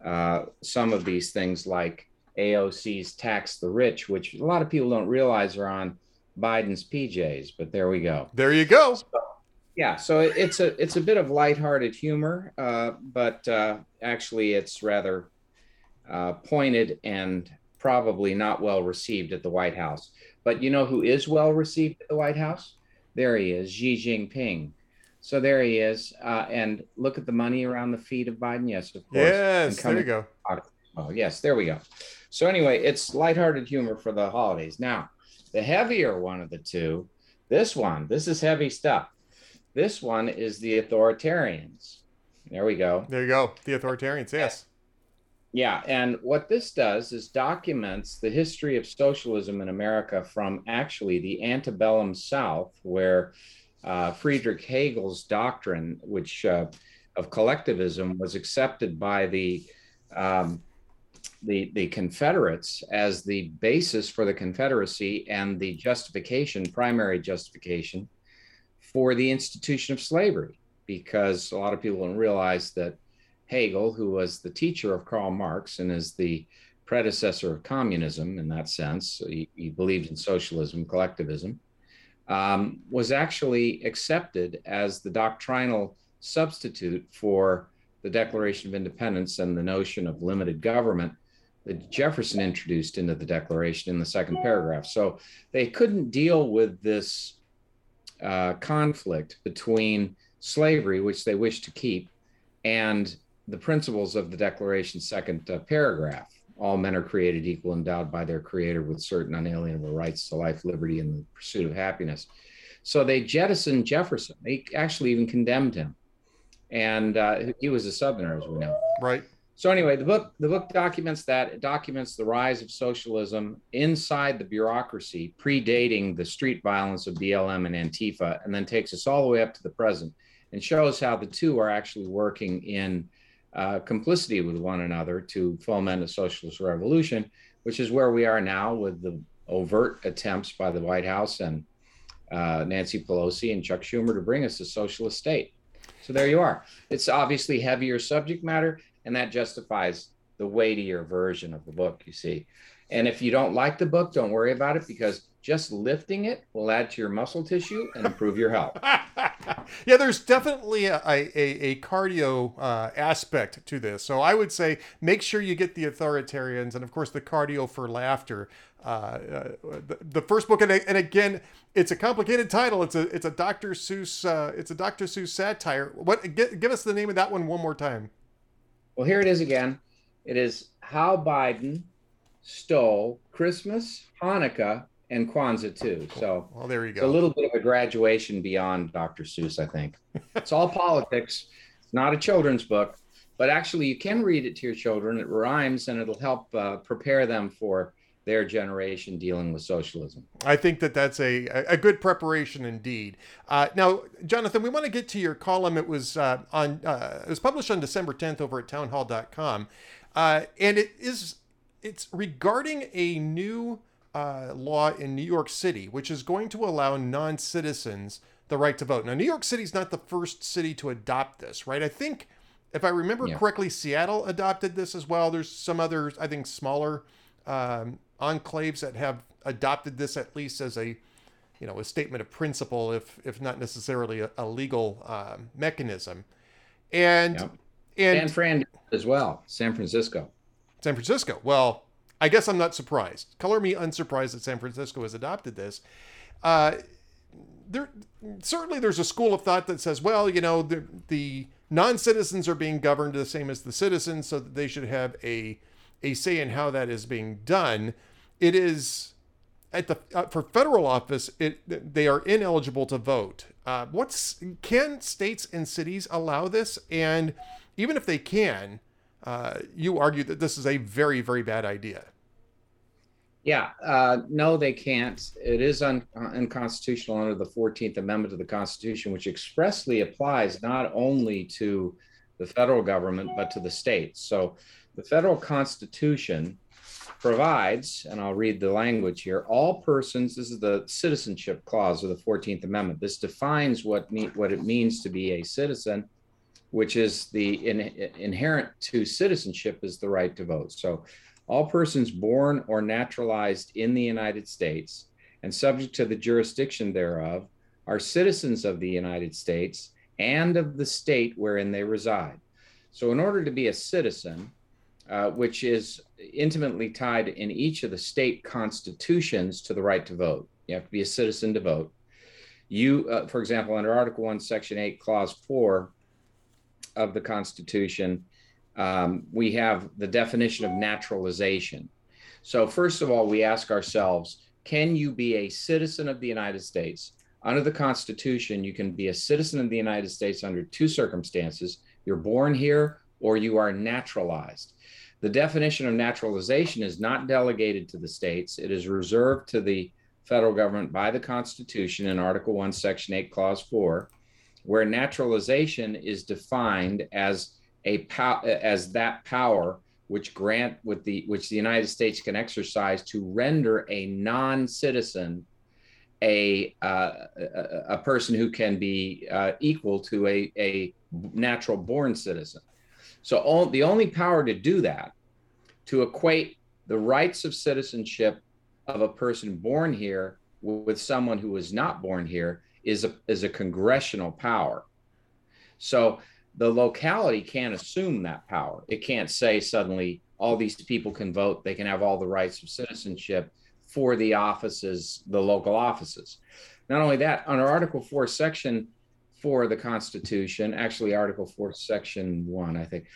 uh, some of these things like AOC's tax the rich, which a lot of people don't realize are on Biden's PJs, but there we go. There you go. So, yeah, so it's a it's a bit of lighthearted humor, uh, but uh, actually it's rather uh, pointed and probably not well received at the White House. But you know who is well received at the White House? There he is, Xi Jinping. So there he is, uh, and look at the money around the feet of Biden. Yes, of course. Yes, there you go. Oh, yes, there we go. So anyway, it's lighthearted humor for the holidays. Now, the heavier one of the two, this one, this is heavy stuff. This one is the authoritarians. There we go. There you go. The authoritarians, yes. Yeah, and what this does is documents the history of socialism in America from actually the antebellum South, where uh, Friedrich Hegel's doctrine, which uh, of collectivism, was accepted by the um, the, the Confederates as the basis for the Confederacy and the justification, primary justification for the institution of slavery. Because a lot of people don't realize that Hegel, who was the teacher of Karl Marx and is the predecessor of communism in that sense, he, he believed in socialism, collectivism, um, was actually accepted as the doctrinal substitute for the Declaration of Independence and the notion of limited government that Jefferson introduced into the Declaration in the second paragraph. So they couldn't deal with this uh, conflict between slavery, which they wished to keep, and the principles of the Declaration's second uh, paragraph. All men are created equal, endowed by their Creator with certain unalienable rights to life, liberty, and the pursuit of happiness. So they jettisoned Jefferson. They actually even condemned him. and uh, he was a Southerner, as we know. Right. So anyway, the book the book documents that. It documents the rise of socialism inside the bureaucracy, predating the street violence of BLM and Antifa, and then takes us all the way up to the present, and shows how the two are actually working in uh, complicity with one another to foment a socialist revolution, which is where we are now with the overt attempts by the White House and uh, Nancy Pelosi and Chuck Schumer to bring us a socialist state. So there you are. It's obviously heavier subject matter, and that justifies the weightier version of the book, you see. And if you don't like the book, don't worry about it because just lifting it will add to your muscle tissue and improve your health. yeah, there's definitely a, a, a cardio uh, aspect to this. So I would say make sure you get the authoritarians and, of course, the cardio for laughter. Uh, uh, the, the, first book, and, and, again, it's a complicated title. It's a it's a Dr. Seuss uh, it's a Dr. Seuss satire. What give, give us the name of that one one more time. Well, here it is again. It is how Biden stole Christmas, Hanukkah, and Kwanzaa too. So, well, there you go. A little bit of a graduation beyond Dr. Seuss, I think. it's all politics. It's not a children's book, but actually, you can read it to your children. It rhymes, and it'll help uh, prepare them for their generation dealing with socialism. I think that that's a, a good preparation indeed. Uh, now, Jonathan, we want to get to your column. It was uh, on uh, it was published on December 10th over at townhall.com, uh, and it is it's regarding a new uh, law in New York City, which is going to allow non-citizens the right to vote. Now, New York City is not the first city to adopt this, right? I think, if I remember yeah. correctly, Seattle adopted this as well. There's some other, I think, smaller um, enclaves that have adopted this at least as a, you know, a statement of principle, if if not necessarily a, a legal uh, mechanism. And yeah. and San Fran as well, San Francisco. San Francisco. Well, I guess I'm not surprised. Color me unsurprised that San Francisco has adopted this. Uh, there certainly there's a school of thought that says, well, you know, the, the non-citizens are being governed the same as the citizens, so that they should have a a say in how that is being done. It is at the uh, for federal office, it they are ineligible to vote. Uh, what's can states and cities allow this? And even if they can, uh, you argue that this is a very, very bad idea. Yeah, uh, no, they can't. It is un- unconstitutional under the 14th Amendment to the Constitution, which expressly applies not only to the federal government, but to the states. So the federal Constitution provides, and I'll read the language here all persons, this is the citizenship clause of the 14th Amendment. This defines what, me- what it means to be a citizen which is the in, inherent to citizenship is the right to vote. So, all persons born or naturalized in the United States and subject to the jurisdiction thereof are citizens of the United States and of the state wherein they reside. So, in order to be a citizen, uh, which is intimately tied in each of the state constitutions to the right to vote, you have to be a citizen to vote. You, uh, for example, under Article 1, Section 8, Clause 4, of the Constitution, um, we have the definition of naturalization. So, first of all, we ask ourselves can you be a citizen of the United States? Under the Constitution, you can be a citizen of the United States under two circumstances you're born here or you are naturalized. The definition of naturalization is not delegated to the states, it is reserved to the federal government by the Constitution in Article 1, Section 8, Clause 4 where naturalization is defined as a pow- as that power which grant with the which the United States can exercise to render a non-citizen a uh, a, person who can be uh, equal to a, a natural born citizen. So all, the only power to do that, to equate the rights of citizenship of a person born here with someone who was not born here, is a is a congressional power. So the locality can't assume that power. It can't say suddenly all these people can vote, they can have all the rights of citizenship for the offices, the local offices. Not only that, under Article 4, Section 4 of the Constitution, actually Article 4, Section 1, I think,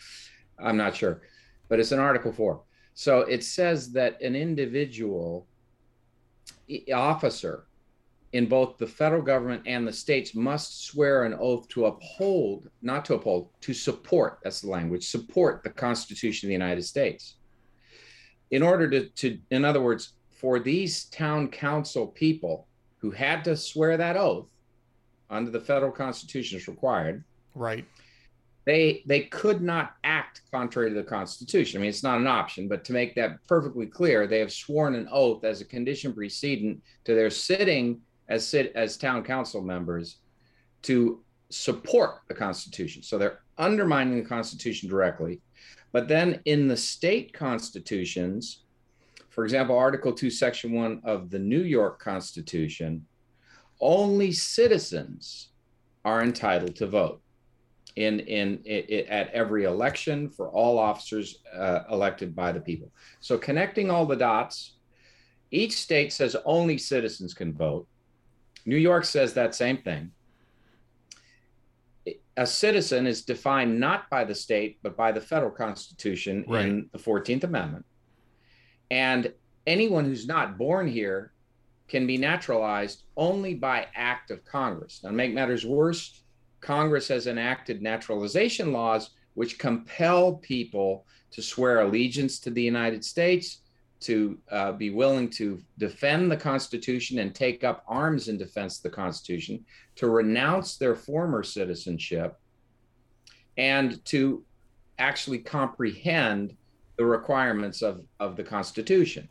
I'm not sure, but it's in Article 4. So it says that an individual officer in both the federal government and the states must swear an oath to uphold, not to uphold, to support, that's the language, support the Constitution of the United States. In order to, to in other words, for these town council people who had to swear that oath under the federal constitution is required. Right. They they could not act contrary to the constitution. I mean, it's not an option, but to make that perfectly clear, they have sworn an oath as a condition precedent to their sitting as sit as town council members to support the Constitution. So they're undermining the Constitution directly. But then in the state constitutions, for example, Article 2, Section 1 of the New York Constitution, only citizens are entitled to vote in, in, in at every election for all officers uh, elected by the people. So connecting all the dots, each state says only citizens can vote. New York says that same thing. A citizen is defined not by the state, but by the federal constitution right. in the 14th Amendment. And anyone who's not born here can be naturalized only by act of Congress. Now, to make matters worse, Congress has enacted naturalization laws which compel people to swear allegiance to the United States to uh, be willing to defend the Constitution and take up arms in defense of the Constitution, to renounce their former citizenship, and to actually comprehend the requirements of, of the Constitution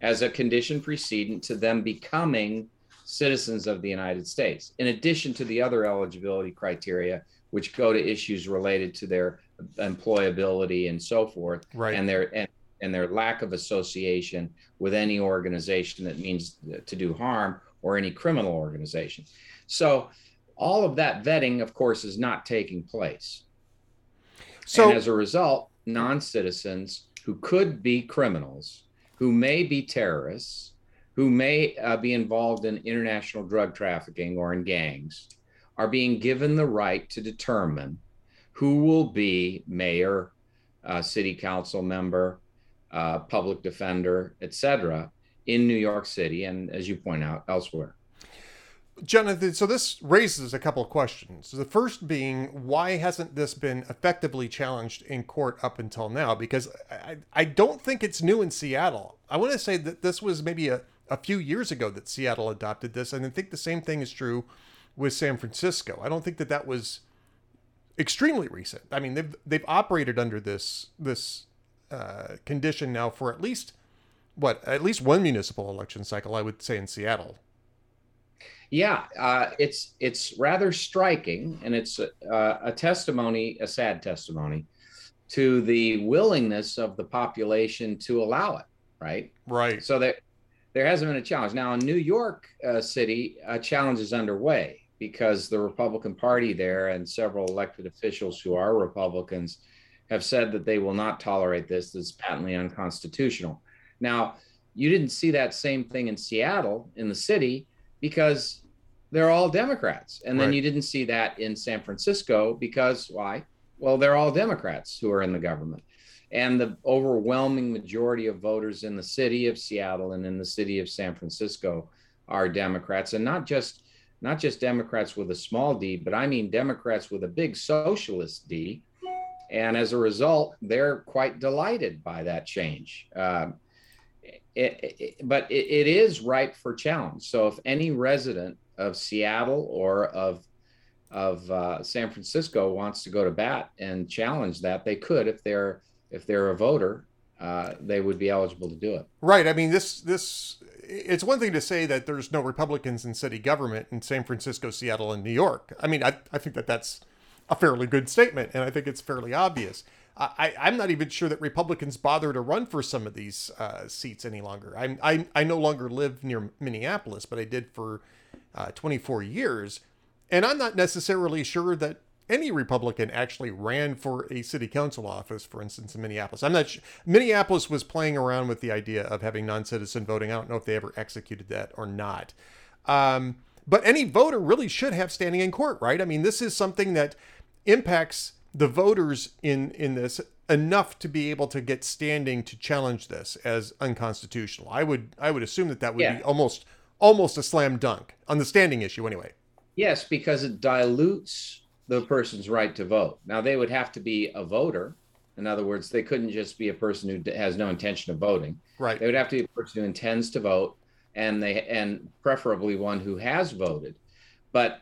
as a condition precedent to them becoming citizens of the United States, in addition to the other eligibility criteria, which go to issues related to their employability and so forth, right. and their and and their lack of association with any organization that means to do harm or any criminal organization. So, all of that vetting, of course, is not taking place. So, and as a result, non citizens who could be criminals, who may be terrorists, who may uh, be involved in international drug trafficking or in gangs, are being given the right to determine who will be mayor, uh, city council member, uh, public defender, etc., in New York City and, as you point out, elsewhere. Jonathan, so this raises a couple of questions. The first being, why hasn't this been effectively challenged in court up until now? Because I, I don't think it's new in Seattle. I want to say that this was maybe a, a few years ago that Seattle adopted this, and I think the same thing is true with San Francisco. I don't think that that was extremely recent. I mean, they've they've operated under this this uh, condition now for at least what at least one municipal election cycle, I would say in Seattle. Yeah, uh, it's it's rather striking, and it's a, uh, a testimony, a sad testimony, to the willingness of the population to allow it. Right. Right. So that there hasn't been a challenge. Now in New York uh, City, a challenge is underway because the Republican Party there and several elected officials who are Republicans have said that they will not tolerate this as patently unconstitutional. Now, you didn't see that same thing in Seattle, in the city, because they're all Democrats. And then right. you didn't see that in San Francisco because why? Well, they're all Democrats who are in the government. And the overwhelming majority of voters in the city of Seattle and in the city of San Francisco are Democrats, and not just not just Democrats with a small d, but I mean Democrats with a big socialist D and as a result, they're quite delighted by that change. Um, it, it, but it, it is ripe for challenge. So if any resident of Seattle or of of uh, San Francisco wants to go to bat and challenge that, they could if they're if they're a voter. Uh, they would be eligible to do it. Right. I mean, this this it's one thing to say that there's no Republicans in city government in San Francisco, Seattle, and New York. I mean, I, I think that that's a fairly good statement, and I think it's fairly obvious. I, I'm not even sure that Republicans bother to run for some of these uh, seats any longer. I'm, I, I no longer live near Minneapolis, but I did for uh, 24 years. And I'm not necessarily sure that any Republican actually ran for a city council office, for instance, in Minneapolis. I'm not sure. Minneapolis was playing around with the idea of having non citizen voting. I don't know if they ever executed that or not. Um, but any voter really should have standing in court, right? I mean, this is something that impacts the voters in in this enough to be able to get standing to challenge this as unconstitutional. I would I would assume that that would yeah. be almost almost a slam dunk on the standing issue, anyway. Yes, because it dilutes the person's right to vote. Now, they would have to be a voter. In other words, they couldn't just be a person who has no intention of voting. Right. They would have to be a person who intends to vote, and they and preferably one who has voted. But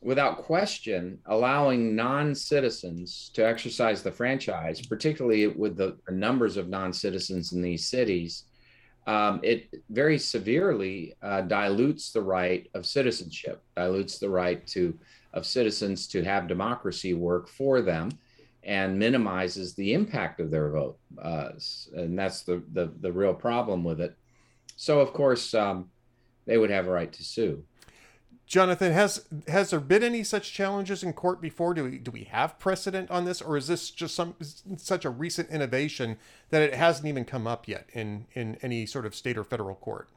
without question, allowing non-citizens to exercise the franchise, particularly with the, the numbers of non-citizens in these cities, um, it very severely uh, dilutes the right of citizenship, dilutes the right to of citizens to have democracy work for them, and minimizes the impact of their vote. Uh, and that's the, the the real problem with it. So of course, um, they would have a right to sue. Jonathan, has has there been any such challenges in court before? Do we do we have precedent on this, or is this just some such a recent innovation that it hasn't even come up yet in in any sort of state or federal court?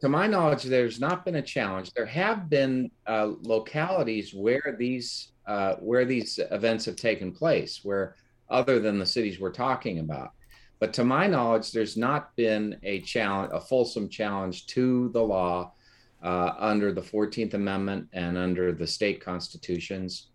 To my knowledge, there's not been a challenge. There have been uh, localities where these uh, where these events have taken place, where other than the cities we're talking about. But to my knowledge, there's not been a challenge, a fulsome challenge to the law uh, under the 14th Amendment and under the state constitutions.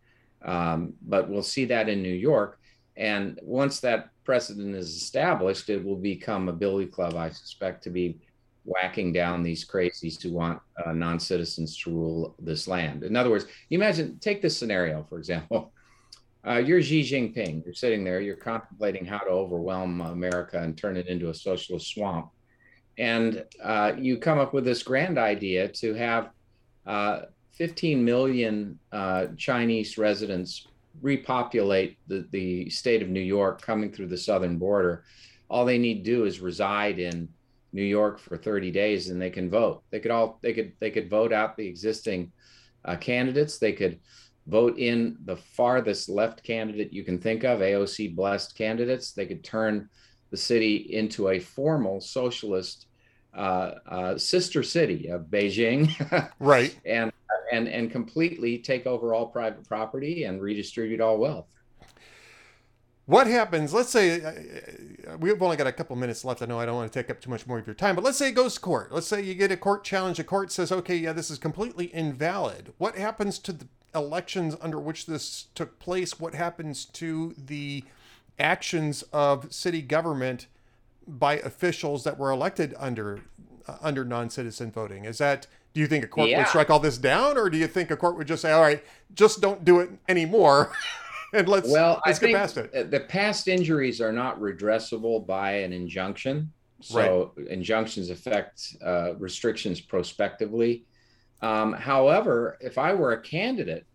Um, but we'll see that in New York. And once that precedent is established, it will become a billy club, I suspect, to be whacking down these crazies who want uh, non citizens to rule this land. In other words, you imagine, take this scenario, for example. Uh, you're Xi Jinping. You're sitting there. You're contemplating how to overwhelm America and turn it into a socialist swamp and uh, you come up with this grand idea to have uh, 15 million uh, Chinese residents repopulate the, the state of New York coming through the southern border. All they need to do is reside in New York for 30 days and they can vote. They could all they could they could vote out the existing uh, candidates. They could vote in the farthest left candidate you can think of, AOC blessed candidates. They could turn the city into a formal socialist Uh, uh, sister city of Beijing, right? And and and completely take over all private property and redistribute all wealth. What happens? Let's say uh, uh we've only got a couple minutes left. I know I don't want to take up too much more of your time, but let's say it goes to court. Let's say you get a court challenge. The court says, "Okay, yeah, this is completely invalid." What happens to the elections under which this took place? What happens to the actions of city government by officials that were elected under uh, under non-citizen voting? Is that do you think a court yeah. would strike all this down, or do you think a court would just say, "All right, just don't do it anymore"? and let's well, let's I get past it. The past injuries are not redressable by an injunction. So right. injunctions affect uh, restrictions prospectively. Um, however, if I were a candidate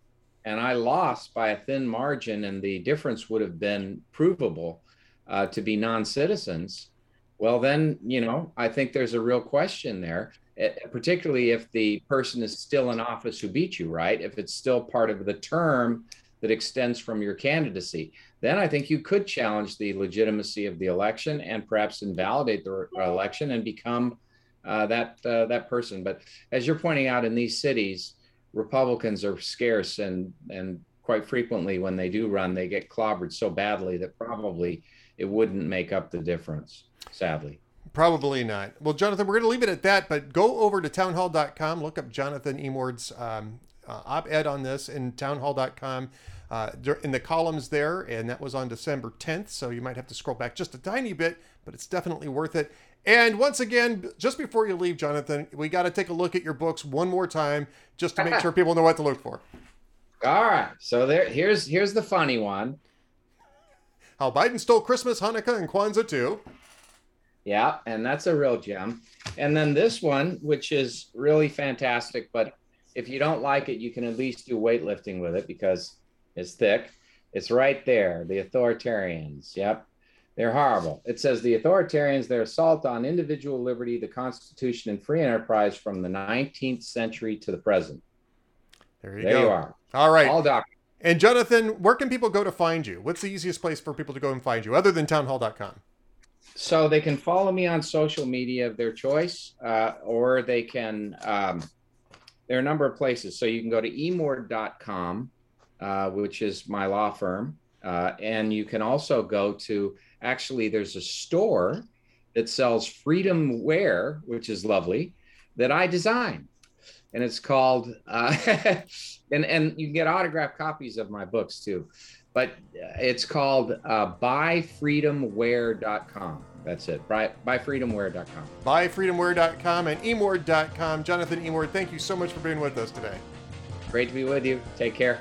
and I lost by a thin margin, and the difference would have been provable uh, to be non-citizens, well, then you know I think there's a real question there, eh, particularly if the person is still in office who beat you, right? If it's still part of the term that extends from your candidacy, then I think you could challenge the legitimacy of the election and perhaps invalidate the election and become uh, that uh, that person. But as you're pointing out, in these cities, Republicans are scarce, and and quite frequently when they do run, they get clobbered so badly that probably it wouldn't make up the difference. Sadly. Probably not. Well, Jonathan, we're going to leave it at that, but go over to townhall.com, look up Jonathan Emord's um, uh, op ed on this in townhall.com. Uh, in the columns there, and that was on December 10th. So you might have to scroll back just a tiny bit, but it's definitely worth it. And once again, just before you leave, Jonathan, we got to take a look at your books one more time just to make sure people know what to look for. All right. So there, here's here's the funny one. How Biden stole Christmas, Hanukkah, and Kwanzaa too. Yeah, and that's a real gem. And then this one, which is really fantastic, but if you don't like it, you can at least do weightlifting with it because it's thick. It's right there. The authoritarians. Yep. They're horrible. It says the authoritarians, their assault on individual liberty, the Constitution, and free enterprise from the 19th century to the present. There you there go. you are. All right. All. And Jonathan, where can people go to find you? What's the easiest place for people to go and find you other than townhall.com? So they can follow me on social media of their choice, uh, or they can, um, there are a number of places. So you can go to emord.com, uh, which is my law firm. Uh, and you can also go to, actually, there's a store that sells freedom wear, which is lovely. that I designed. And it's called, uh, and, and you can get autographed copies of my books too, but it's called uh, buyfreedomwear.com. That's it. Buy, buyfreedomwear.com. Buyfreedomwear.com and emord.com. Jonathan Emord, thank you so much for being with us today. Great to be with you. Take care.